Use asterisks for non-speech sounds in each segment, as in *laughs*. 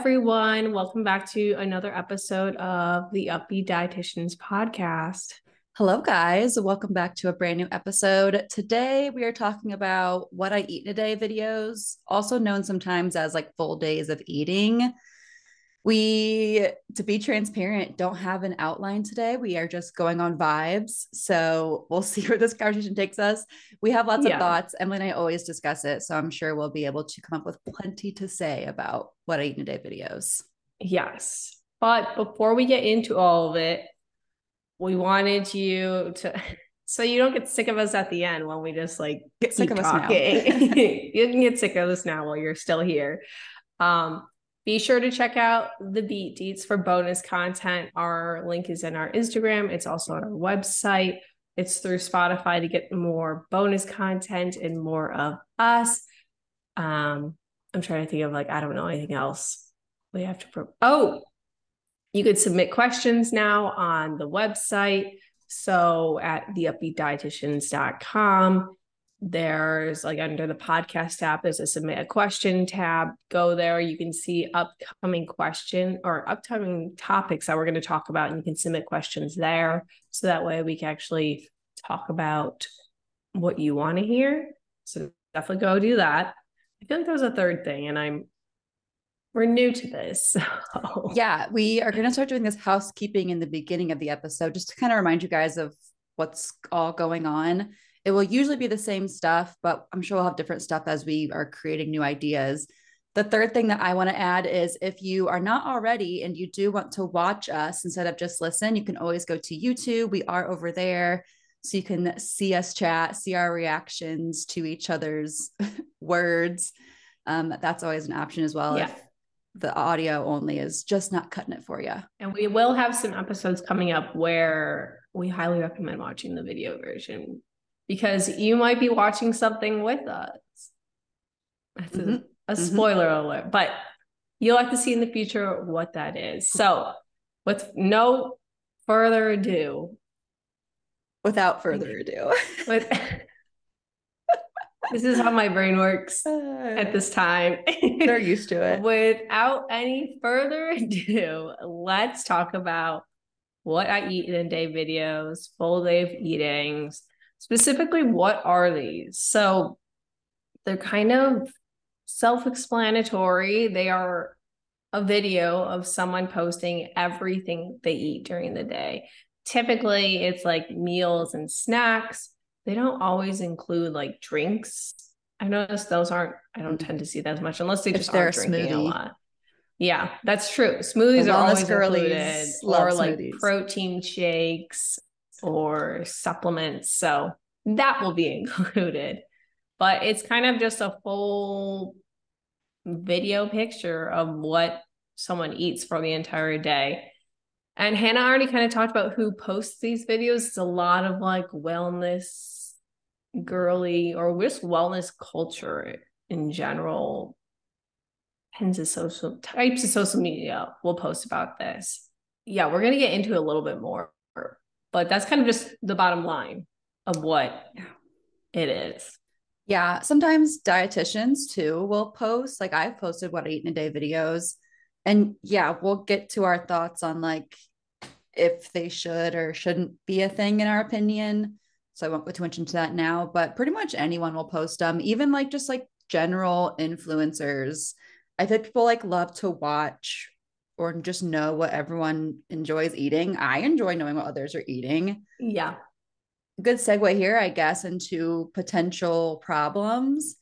everyone. Welcome back to another episode of the Up-Beet Dietitians podcast. Hello, guys. Welcome back to a brand new episode. Today, we are talking about what I eat in a day videos, also known sometimes as like full days of eating. We, to be transparent, don't have an outline today. We are just going on vibes. So we'll *laughs* see where this conversation takes us. We have lots yeah. of thoughts. Emily and I always discuss it. So I'm sure we'll be able to come up with plenty to say about what I eat in a day videos. Yes. But before we get into all of it, we wanted you to *laughs* so you don't get sick of us at the end when we just like get sick of talking. us now. *laughs* you can get sick of us now while you're still here. Um, be sure to check out the Beets Deets for bonus content. Our link is in our Instagram. It's also on our website. It's through Spotify to get more bonus content and more of us. Um, I'm trying to think of like, I don't know anything else. We have to, oh, you could submit questions now on the website. So at theupbeetdietitians.com, there's like under the podcast tab, there's a submit a question tab. Go there. You can see upcoming question or upcoming topics that we're going to talk about, and you can submit questions there. So that way we can actually talk about what you want to hear. So definitely go do that. I feel like there's a third thing, and I'm we're new to this. *laughs* So. Yeah, we are going to start doing this housekeeping in the beginning of the episode just to kind of remind you guys of what's all going on it will usually be the same stuff, but I'm sure we'll have different stuff as we are creating new ideas. The third thing that I want to add is if you are not already and you do want to watch us instead of just listen, you can always go to YouTube. We are over there. So you can see us chat, see our reactions to each other's *laughs* words. Um, that's always an option as well. Yeah. If the audio only is just not cutting it for you. And we will have some episodes coming up where we highly recommend watching the video version because you might be watching something with us. That's mm-hmm. a, a, mm-hmm. spoiler mm-hmm. alert, but you'll have to see in the future what that is. So, with no further ado, without further ado, with *laughs* this is how my brain works at this time. They're used to it. *laughs* Without any further ado, let's talk about what I eat in a day videos, full day of eatings, specifically what are these? So they're kind of self-explanatory. They are a video of someone posting everything they eat during the day. Typically it's like meals and snacks. They don't always include like drinks. I noticed those aren't i don't tend to see that as much unless they just are drinking smoothie. a lot. Yeah that's true. Smoothies are always included or like smoothies. protein shakes or supplements. So that will be *laughs* included. But it's kind of just a full video picture of what someone eats for the entire day. And Hannah already kind of talked about who posts these videos. It's a lot of like wellness, girly, or just wellness culture in general. Tens of social types of social media will post about this. Yeah, we're gonna get into a little bit more but that's kind of just the bottom line of what it is. Yeah. Sometimes dietitians too will post, like I've posted what I eat in a day videos. And yeah, we'll get to our thoughts on like if they should or shouldn't be a thing in our opinion. So I won't go too much into that now, but pretty much anyone will post them, even like just like general influencers. I think people like love to watch or just know what everyone enjoys eating. I enjoy knowing what others are eating. Yeah. Good segue here, I guess, into potential problems.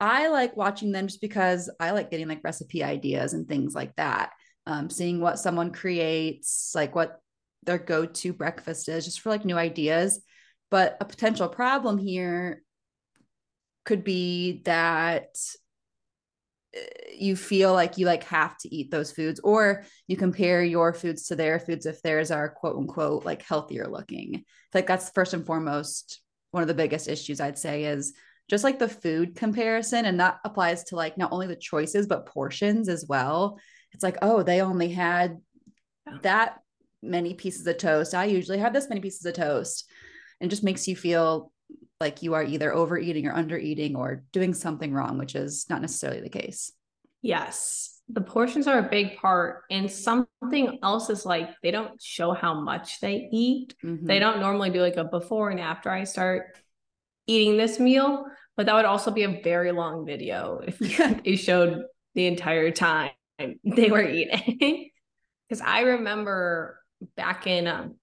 I like watching them just because I like getting like recipe ideas and things like that. Um, seeing what someone creates, like what their go to breakfast is, just for like new ideas. But a potential problem here could be that you feel like you like have to eat those foods or you compare your foods to their foods if theirs are quote unquote like healthier looking. Like that's first and foremost one of the biggest issues i'd say is just like the food comparison and that applies to like not only the choices but portions as well. It's like oh they only had oh. that many pieces of toast. I usually have this many pieces of toast. And just makes you feel like you are either overeating or undereating or doing something wrong, which is not necessarily the case. Yes. the portions are a big part and something else is like they don't show how much they eat mm-hmm. they don't normally do like a before and after i start eating this meal but that would also be a very long video if *laughs* *laughs* they showed the entire time *laughs* they were eating because i remember back in um,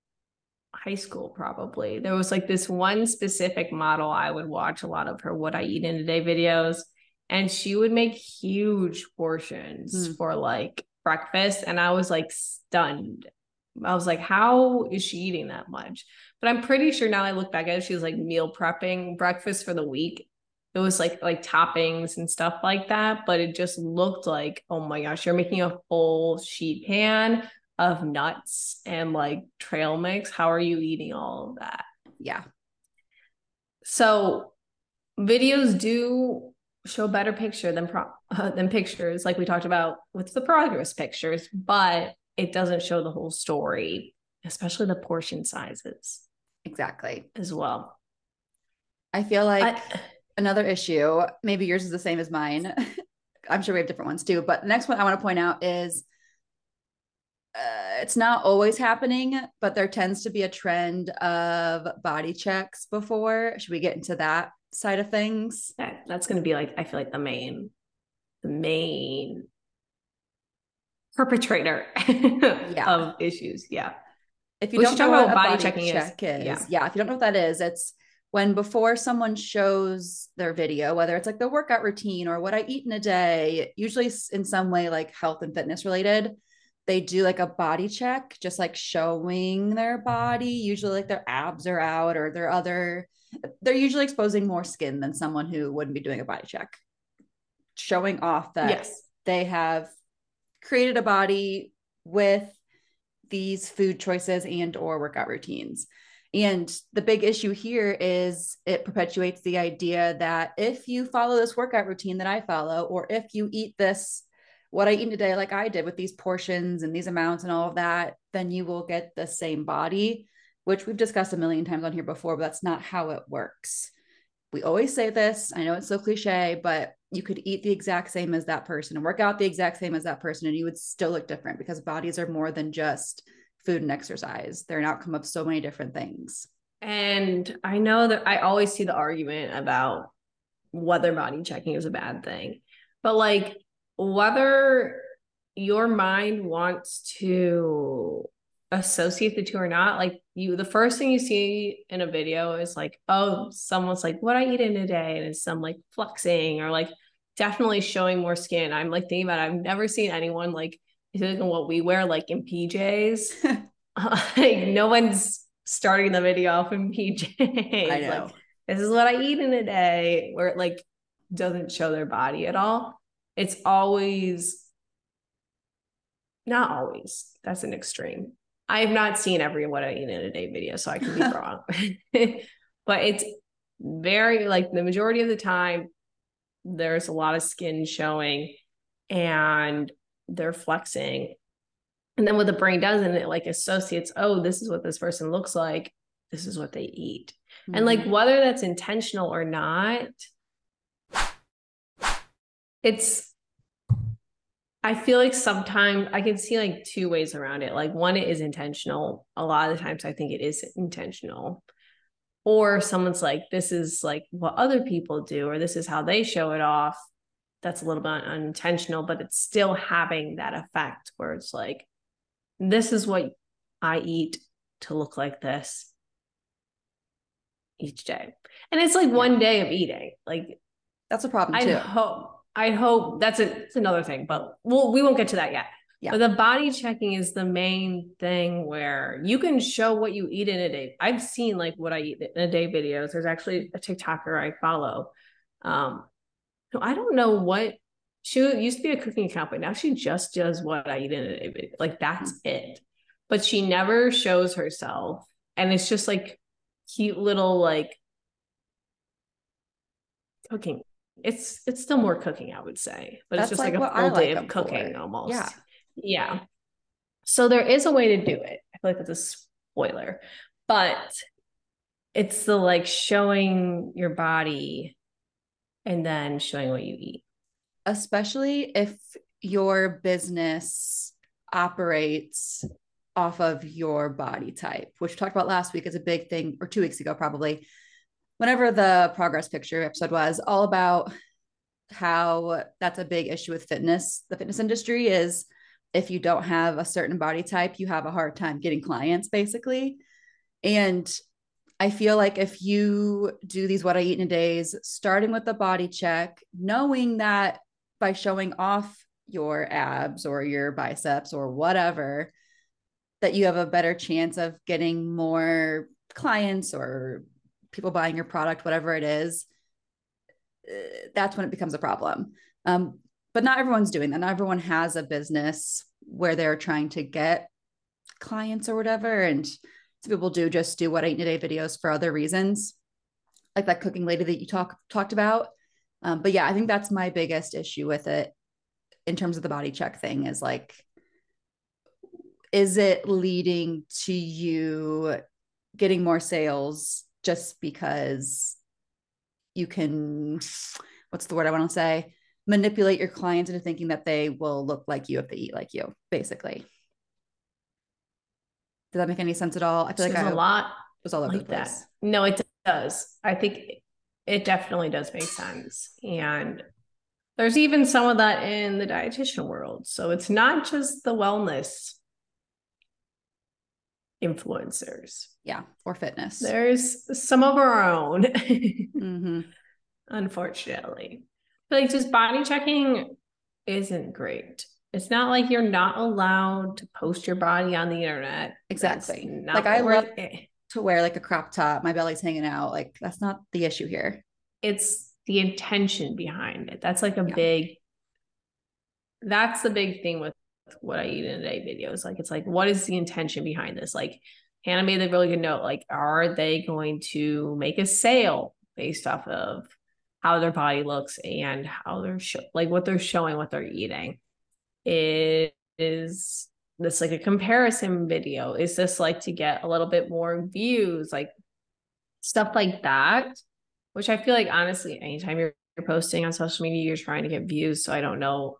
high school probably. There was like this one specific model i would watch a lot of her what i eat in a day videos and she would make huge portions mm. for like breakfast and i was like stunned. I was like how is she eating that much? But i'm pretty sure now i look back at it she was like meal prepping breakfast for the week. It was like like toppings and stuff like that but it just looked like oh my gosh you're making a whole sheet pan of nuts and like trail mix how are you eating all of that? Yeah. So videos do show better picture than pro- uh, *laughs* than pictures like we talked about with the progress pictures but it doesn't show the whole story especially the portion sizes exactly. as well. I feel like I, *sighs* another issue maybe yours is the same as mine. *laughs* I'm sure we have different ones too but the next one i want to point out is uh, it's not always happening, but there tends to be a trend of body checks before. Should we get into that side of things. That, that's going to be like, I feel like the main, the main perpetrator *laughs* yeah. of issues. Yeah. If you we don't know what, body, body checking check is, is yeah. yeah. If you don't know what that is, it's when before someone shows their video, whether it's like the workout routine or what I eat in a day, usually in some way like health and fitness related, they do like a body check, just like showing their body. Usually, like their abs are out or their other they're usually exposing more skin than someone who wouldn't be doing a body check, showing off that yes. they have created a body with these food choices and or workout routines. And the big issue here is it perpetuates the idea that if you follow this workout routine that I follow, or if you eat this, what I eat today, like I did with these portions and these amounts and all of that, then you will get the same body which we've discussed a million times on here before, but that's not how it works. We always say this. I know it's so cliche, but you could eat the exact same as that person and work out the exact same as that person, and you would still look different because bodies are more than just food and exercise. They're an outcome of so many different things. And I know that I always see the argument about whether body checking is a bad thing, but like whether your mind wants to associate the two or not like you the first thing you see in a video is like oh someone's like what i eat in a day and it's some like flexing or like definitely showing more skin. I'm like thinking about it, i've never seen anyone like in what we wear like in pjs *laughs* like no one's starting the video off in pjs I know. Like, this is what i eat in a day where it like doesn't show their body at all it's always not always that's an extreme I have not seen every what I eat in a day video, so I can be *laughs* wrong. *laughs* but it's very like the majority of the time, there's a lot of skin showing and they're flexing. And then what the brain does, and it like associates, oh, this is what this person looks like, this is what they eat. Mm-hmm. And like mm-hmm. whether that's intentional or not, it's I feel like sometimes I can see like two ways around it. Like one, it is intentional. A lot of the times I think it is intentional. Or someone's like, this is like what other people do, or this is how they show it off. That's a little bit unintentional, but it's still having that effect where it's like, this is what I eat to look like this each day. And it's like one day of eating. Like that's a problem too. I hope I hope that's, a, that's another thing, but we'll, we won't get to that yet. Yeah. But the body checking is the main thing where you can show what you eat in a day. I've seen like what I eat in a day videos. There's actually a TikToker I follow. Um, so I don't know what she used to be a cooking account, but now she just does what I eat in a day video. Like that's mm-hmm. it. But she never shows herself. And it's just like cute little like cooking it's it's still more cooking, I would say, but That's it's just like, like a full day of cooking for. almost. Yeah. Yeah. So there is a way to do it. I feel like that's a spoiler, but it's the like showing your body and then showing what you eat. Especially if your business operates off of your body type, which we talked about last week is a big thing, or two weeks ago, probably. Whenever the progress picture episode was all about how that's a big issue with fitness, the fitness industry is if you don't have a certain body type, you have a hard time getting clients, basically. And I feel like if you do these what I eat in a days, starting with the body check, knowing that by showing off your abs or your biceps or whatever, that you have a better chance of getting more clients or people buying your product, whatever it is, eh, that's when it becomes a problem. Um, but not everyone's doing that. Not everyone has a business where they're trying to get clients or whatever. And some people do just do what I eat a day videos for other reasons, like that cooking lady that you talk talked about. Um, but yeah, I think that's my biggest issue with it in terms of the body check thing is like, is it leading to you getting more sales just because you can, what's the word I want to say? Manipulate your clients into thinking that they will look like you if they eat like you, basically. Does that make any sense at all? I feel like I, a lot was all over like the place. That. No, it does. I think it definitely does make sense. And there's even some of that in the dietitian world. So it's not just the wellness influencers. Yeah, or fitness. There's some of our own, mm-hmm. *laughs* unfortunately. But like just body checking isn't great. It's not like you're not allowed to post your body on the internet. Exactly. Like I love to wear like a crop top, my belly's hanging out. Like that's not the issue here. It's the intention behind it. That's like a yeah. big that's the big thing with what I eat in a day videos. Like it's like, what is the intention behind this? Like Hannah made a really good note. Like, are they going to make a sale based off of how their body looks and how they're show like what they're showing, what they're eating? Is this like a comparison video? Is this like to get a little bit more views? Like stuff like that which I feel like honestly, anytime you're, you're posting on social media, you're trying to get views. So I don't know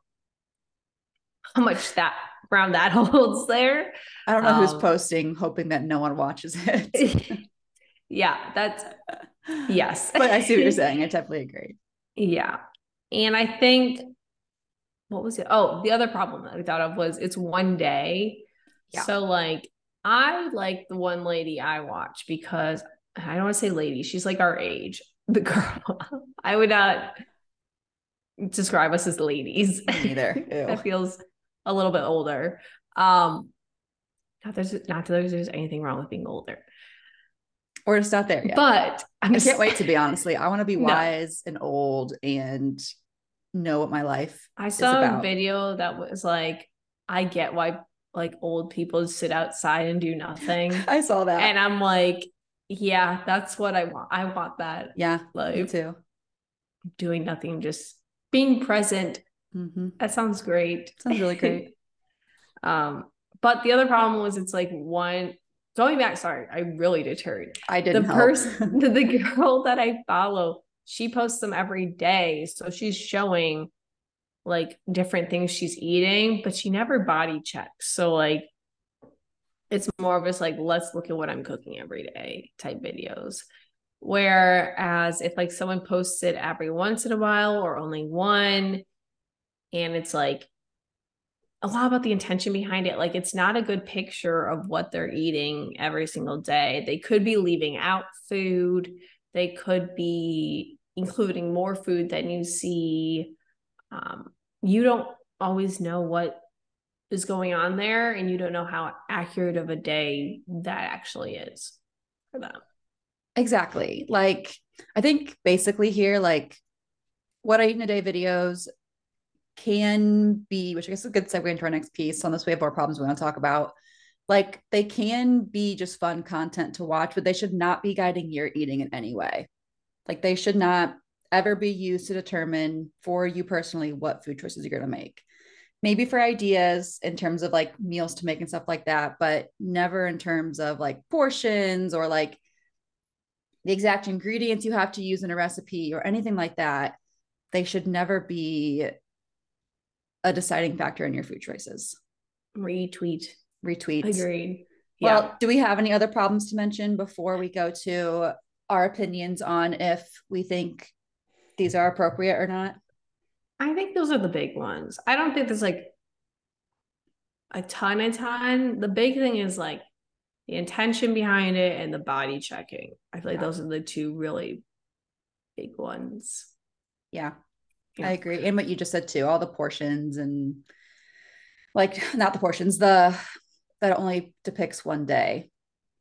how much that around that *laughs* holds there. I don't know um, who's posting, hoping that no one watches it. *laughs* yeah, that's yes. *laughs* but I see what you're saying. I definitely agree. Yeah. And I think what was it? Oh, the other problem that I thought of was it's one day. Yeah. So like I like the one lady I watch because I don't want to say lady, she's like our age the girl. I would not describe us as ladies. Neither. that feels a little bit older. Um, not there's not that there's anything wrong with being older. Or just not there yet. But I'm I can't wait to be honestly. I want to be *laughs* wise no. and old and know what my life. I saw a video that was like, I get why like old people sit outside and do nothing. *laughs* I saw that. And I'm like, yeah, that's what I want. I want that. Yeah, like me too. Doing nothing, just being present. Mm-hmm. That sounds great. Sounds really great. *laughs* um, but the other problem was it's like one going back. Sorry, I really deterred. I didn't. The person, *laughs* the, the girl that I follow, she posts them every day, so she's showing like different things she's eating, but she never body checks. So like it's more of just like let's look at what i'm cooking every day type videos whereas if like someone posts it every once in a while or only one and it's like a lot about the intention behind it like it's not a good picture of what they're eating every single day they could be leaving out food they could be including more food than you see um, you don't always know what is going on there and you don't know how accurate of a day that actually is for them. Exactly. Like I think basically here, like what I eat in a day videos can be, which I guess is a good segue into our next piece on this. We have more problems we want to talk about. Like they can be just fun content to watch, but they should not be guiding your eating in any way. Like they should not ever be used to determine for you personally what food choices you're going to make maybe for ideas in terms of like meals to make and stuff like that, but never in terms of like portions or like the exact ingredients you have to use in a recipe or anything like that. They should never be a deciding factor in your food choices. Retweet. Retweet. Agreed. Well, yeah. do we have any other problems to mention before we go to our opinions on if we think these are appropriate or not? I think those are the big ones. I don't think there's like a ton of ton. The big thing is like the intention behind it and the body checking. I feel like Yeah. those are the two really big ones. Yeah, I agree. And what you just said too, all the portions and like *laughs* not the portions, the that only depicts one day,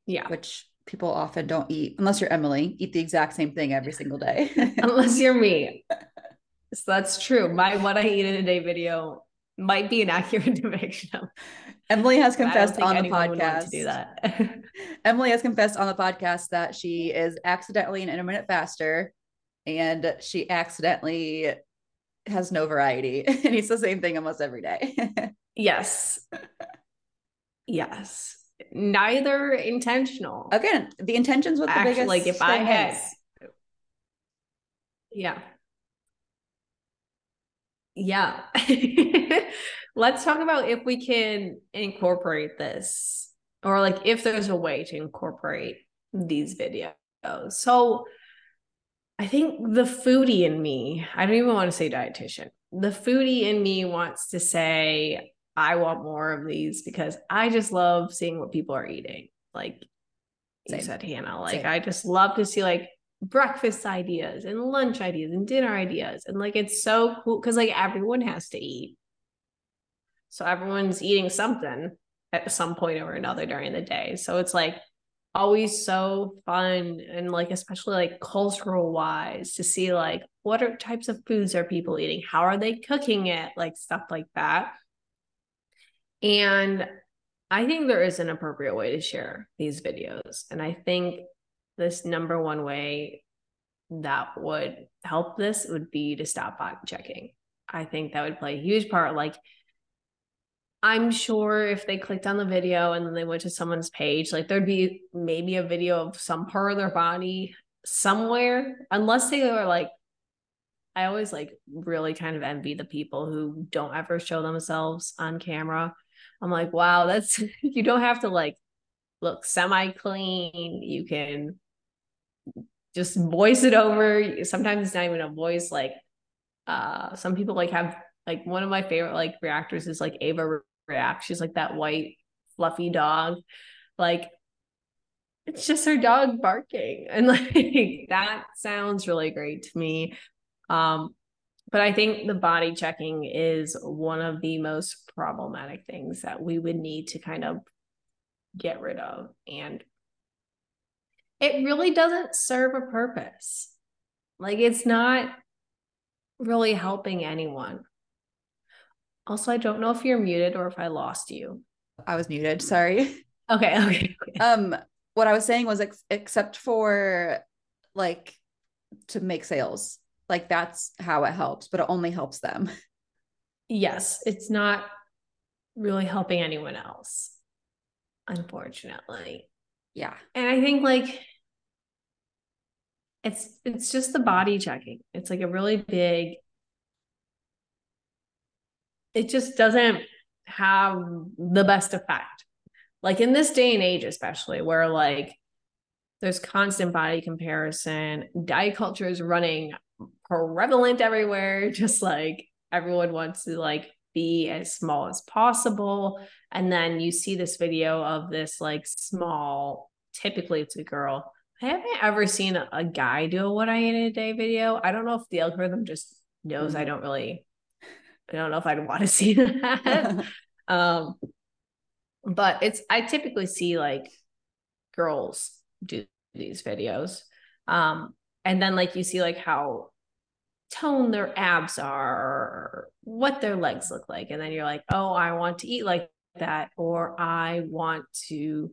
Yeah. which people often don't eat unless you're Emily, eat the exact same thing every single day. *laughs* Unless you're me. *laughs* So that's true. My what I eat in a day video might be an accurate depiction of Emily has confessed on the podcast. to do that. Emily has confessed on the podcast that she is accidentally an intermittent faster and she accidentally has no variety *laughs* and eats the same thing almost every day. *laughs* yes. Yes. Neither intentional. Again, the intentions with the Actually, biggest like if I had is. Yeah. Yeah. *laughs* Let's talk about if we can incorporate this or like if there's a way to incorporate these videos. So I think the foodie in me, I don't even want to say dietitian. The foodie in me wants to say, I want more of these because I just love seeing what people are eating. Like you Same. said, Hannah, like Same. I just love to see like breakfast ideas and lunch ideas and dinner ideas. And like it's so cool because like everyone has to eat. So everyone's eating something at some point or another during the day. So it's like always so fun and like especially like cultural wise to see like what are types of foods are people eating? How are they cooking it? Like stuff like that. And I think there is an appropriate way to share these videos. And I think this number one way that would help this would be to stop body checking. I think that would play a huge part. Like, I'm sure if they clicked on the video and then they went to someone's page, like there'd be maybe a video of some part of their body somewhere, unless they were like, I always like really kind of envy the people who don't ever show themselves on camera. I'm like, wow, that's *laughs* you don't have to like look semi clean. You can just voice it over. Sometimes it's not even a voice. Like, uh, some people like have like one of my favorite like reactors is like Ava React. She's like that white fluffy dog. Like, it's just her dog barking, *laughs* and like that sounds really great to me. Um, but I think the body checking is one of the most problematic things that we would need to kind of get rid of. And it really doesn't serve a purpose. Like it's not really helping anyone. Also, I don't know if you're muted or if I lost you. I was muted. Sorry. *laughs* Okay, okay. okay. Um, what I was saying was ex- except for like to make sales, like that's how it helps, but it only helps them. yes, it's not really helping anyone else, unfortunately. Yeah. And I think like it's it's just the body checking. It's like a really big it just doesn't have the best effect. Like in this day and age especially where like there's constant body comparison, diet culture is running prevalent everywhere *laughs* just like everyone wants to like be as small as possible and then you see this video of this like small typically it's a girl I haven't ever seen a, guy do a what I eat in a day video. I don't know if the algorithm just knows I mm-hmm. don't really, I don't know if I'd want to *laughs* see that. *laughs* um, but it's, I typically see like girls do these videos. Um, and then like you see like how toned their abs are, or what their legs look like. And then you're like, oh, I want to eat like that, or I want to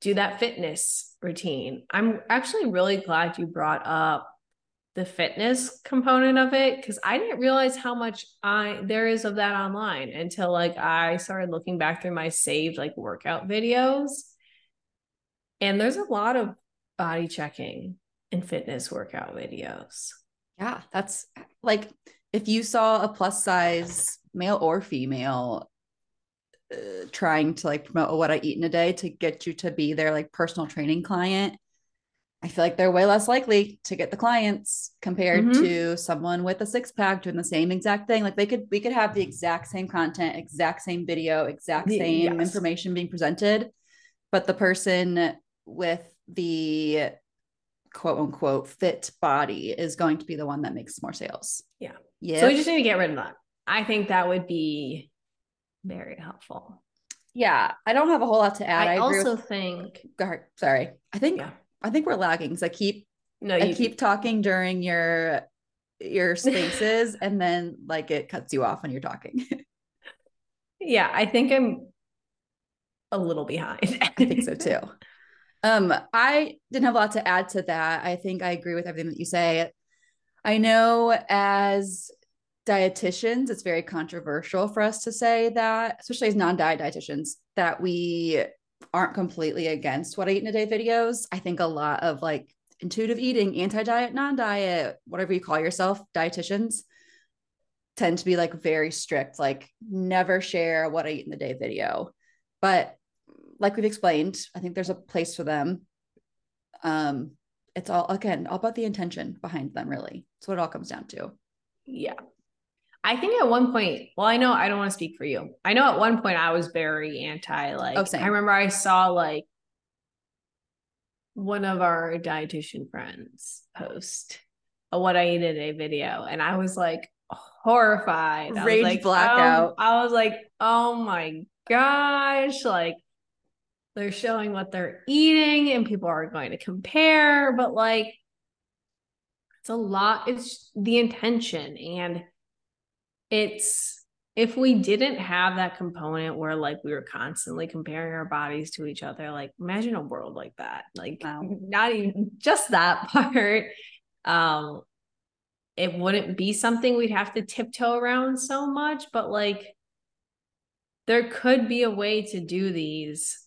do that fitness routine. I'm actually really glad you brought up the fitness component of it because I didn't realize how much I there is of that online until like I started looking back through my saved like workout videos. And there's a lot of body checking and fitness workout videos. Yeah, that's like if you saw a plus size male or female uh, trying to like promote what I eat in a day to get you to be their like personal training client, I feel like they're way less likely to get the clients compared mm-hmm. to someone with a six pack doing the same exact thing. Like they could, we could have the exact same content, exact same video, exact same yes. information being presented, but the person with the quote unquote fit body is going to be the one that makes more sales. Yeah. Yeah. So we just need to get rid of that. I think that would be very helpful. Yeah. I don't have a whole lot to add. I, I also with, think, sorry. I think yeah. I think we're lagging because I keep no, I keep talking during your your *laughs* spaces and then like it cuts you off when you're talking. yeah, I think I'm a little behind. I think so too. *laughs* Um, I didn't have a lot to add to that. I think I agree with everything that you say. I know as dietitians, it's very controversial for us to say that, especially as non-diet dietitians, that we aren't completely against what I eat in a day videos. I think a lot of like intuitive eating, anti diet, non diet, whatever you call yourself, dietitians tend to be like very strict, like never share what I eat in the day video. But like we've explained, I think there's a place for them. Um, it's all again all about the intention behind them, really. It's what it all comes down to. Yeah. I think at one point, well, I know I don't want to speak for you. I know at one point I was very anti, like, oh, I remember I saw like one of our dietitian friends post a what I eat in a video, and I was like horrified. Rage like, blackout. Um, oh, I was like, oh my gosh, like they're showing what they're eating, and people are going to compare, but like it's a lot, it's the intention and it's if we didn't have that component where like we were constantly comparing our bodies to each other like imagine a world like that like wow. *laughs* not even just that *laughs* part um it wouldn't be something we'd have to tiptoe around so much but like there could be a way to do these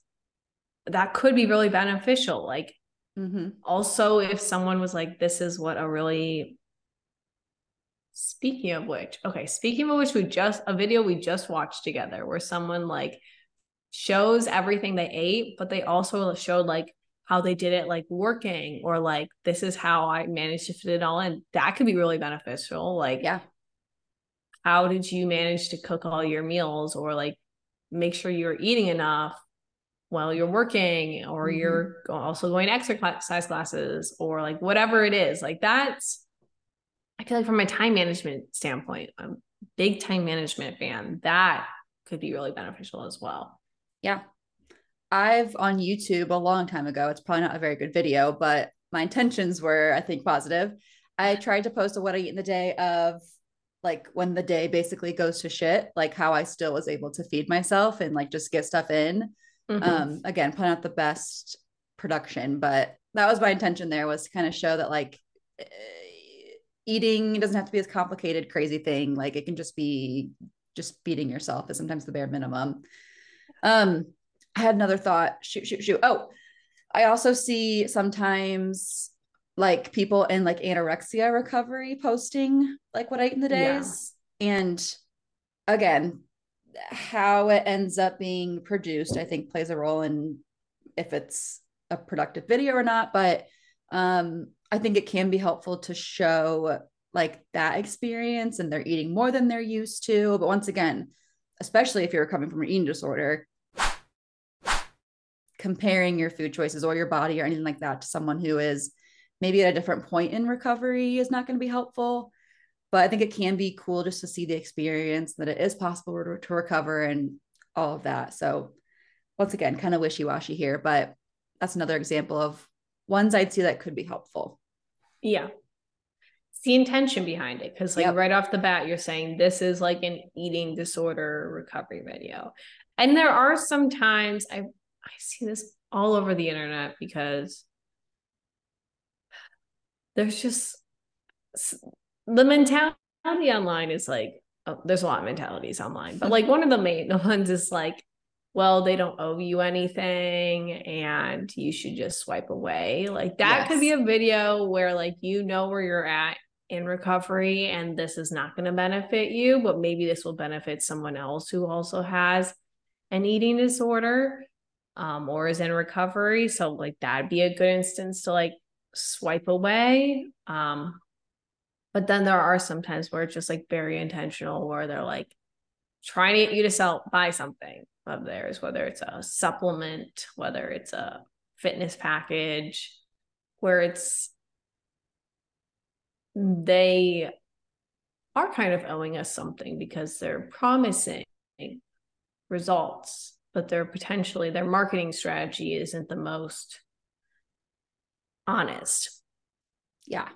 that could be really beneficial like mm-hmm. also if someone was like this is what a really Speaking of which, okay, speaking of which, we just a video we just watched together where someone like shows everything they ate, but they also showed like how they did it like working or like this is how I managed to fit it all in. That could be really beneficial. Like, yeah. How did you manage to cook all your meals or like make sure you're eating enough while you're working or mm-hmm. you're also going to exercise classes or like whatever it is. Like that's I feel like from a time management standpoint, I'm a big time management fan. That could be really beneficial as well. Yeah. I've on YouTube a long time ago. It's probably not a very good video, but my intentions were, I think, positive. I tried to post a what I eat in the day of like when the day basically goes to shit, like how I still was able to feed myself and like just get stuff in. Mm-hmm. Um, again, put out the best production, but that was my intention there was to kind of show that like eating it doesn't have to be this complicated, crazy thing. Like it can just be just feeding yourself is sometimes the bare minimum. Um, I had another thought. Shoot, shoot, shoot. Oh, I also see sometimes like people in like anorexia recovery posting like what I eat in the days. Yeah. And again, how it ends up being produced, I think plays a role in if it's a productive video or not. But um I think it can be helpful to show like that experience and they're eating more than they're used to. But once again, especially if you're coming from an eating disorder, comparing your food choices or your body or anything like that to someone who is maybe at a different point in recovery is not going to be helpful. But I think it can be cool just to see the experience that it is possible to, to recover and all of that. So, once again, kind of wishy washy here, but that's another example of ones I'd see that could be helpful. Yeah. It's the intention behind it. Cause like yep. right off the bat, you're saying this is like an eating disorder recovery video. And there are some times I I see this all over the internet because there's just the mentality online is like oh, there's a lot of mentalities online, but like one of the main *laughs* ones is like well, they don't owe you anything and you should just swipe away. Like that yes. could be a video where like you know where you're at in recovery and this is not going to benefit you, but maybe this will benefit someone else who also has an eating disorder um, or is in recovery. So, like, that'd be a good instance to like swipe away. Um, but then there are some times where it's just like very intentional, where they're like trying to get you to sell, buy something of theirs, whether it's a supplement, whether it's a fitness package, where it's they are kind of owing us something because they're promising results, but they're potentially their marketing strategy isn't the most honest. Yeah.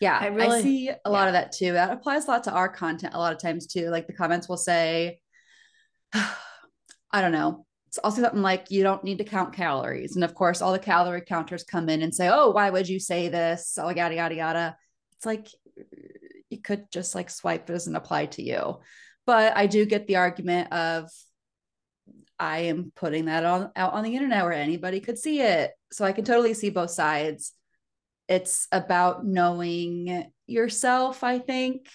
Yeah, I, really, I see a lot of that too. That applies a lot to our content a lot of times too. Like the comments will say, *sighs* I don't know. It's also something like you don't need to count calories. And of course, all the calorie counters come in and say, Oh, why would you say this? Oh, yada, yada, yada. It's like you could just like swipe, it doesn't apply to you. But I do get the argument of I am putting that on out on the internet where anybody could see it. So I can totally see both sides. It's about knowing yourself, I think,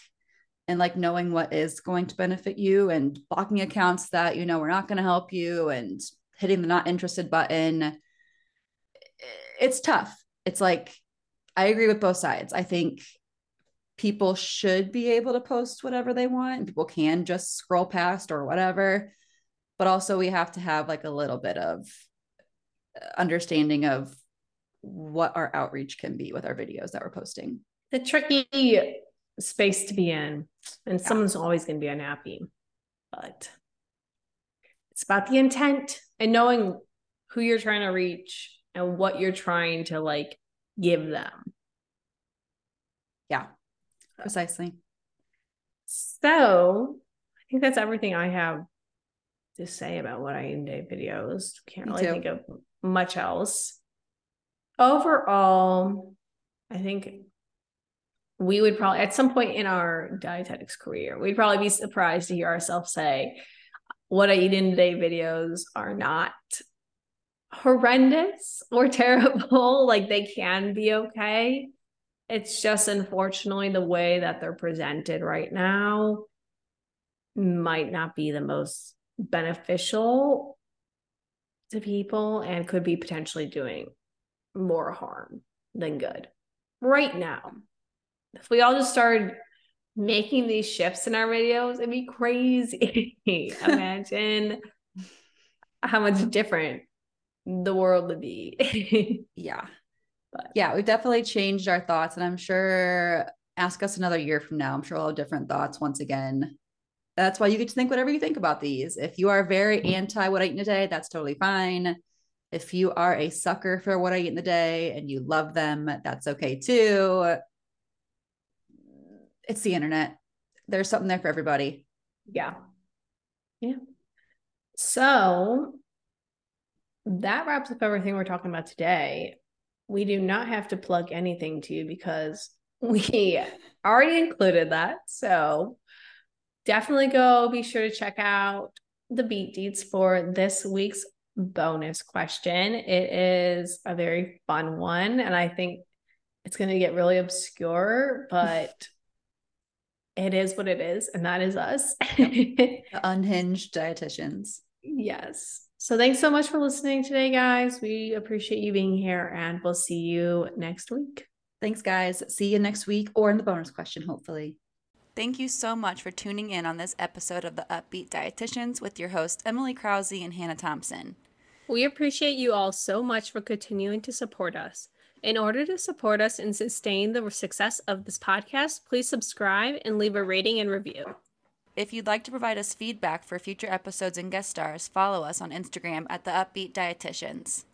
and like knowing what is going to benefit you and blocking accounts that you know we're not going to help you and hitting the not interested button. It's tough. It's like I agree with both sides. I think people should be able to post whatever they want and people can just scroll past or whatever but also we have to have like a little bit of uh, understanding of what our outreach can be with our videos that we're posting the tricky space to be in and yeah. someone's always going to be unhappy but it's about the intent and knowing who you're trying to reach and what you're trying to like give them yeah Precisely. So I think that's everything I have to say about what I in day videos. Can't really think of much else. Overall, I think we would probably at some point in our dietetics career, we'd probably be surprised to hear ourselves say, what I eat in today videos are not horrendous or *laughs* terrible. like they can be okay. It's just unfortunately the way that they're presented right now might not be the most beneficial to people and could be potentially doing more harm than good right now. If we all just started making these shifts in our videos, it'd be crazy. *laughs* Imagine how much different the world would be. yeah. But yeah, we've definitely changed our thoughts. And I'm sure ask us another year from now. I'm sure we'll have different thoughts once again. That's why you get to think whatever you think about these. If you are very mm-hmm. anti what I eat in a day, that's totally fine. If you are a sucker for what I eat in the day and you love them, that's okay too. It's the internet. There's something there for everybody. Yeah. Yeah. So that wraps up everything we're talking about today we do not have to plug anything to you because *laughs* we already included that. So definitely go be sure to check out the Beets Deets for this week's bonus question. It is a very fun one, and I think it's going to get really obscure, but *laughs* it is what it is, and that is us. *laughs* the unhinged dietitians. Yes. So thanks so much for listening today, guys. We appreciate you being here and we'll see you next week. Thanks, guys. See you next week or in the bonus question, hopefully. Thank you so much for tuning in on this episode of the Up-Beet Dietitians with your hosts, Emily Krause and Hannah Thompson. We appreciate you all so much for continuing to support us. In order to support us and sustain the success of this podcast, please subscribe and leave a rating and review. If you'd like to provide us feedback for future episodes and guest stars, follow us on Instagram at the Up-Beet Dietitians.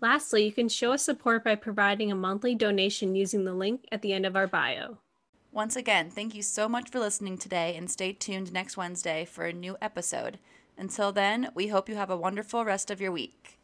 Lastly, you can show us support by providing a monthly donation using the link at the end of our bio. Once again, thank you so much for listening today and stay tuned next Wednesday for a new episode. Until then, we hope you have a wonderful rest of your week.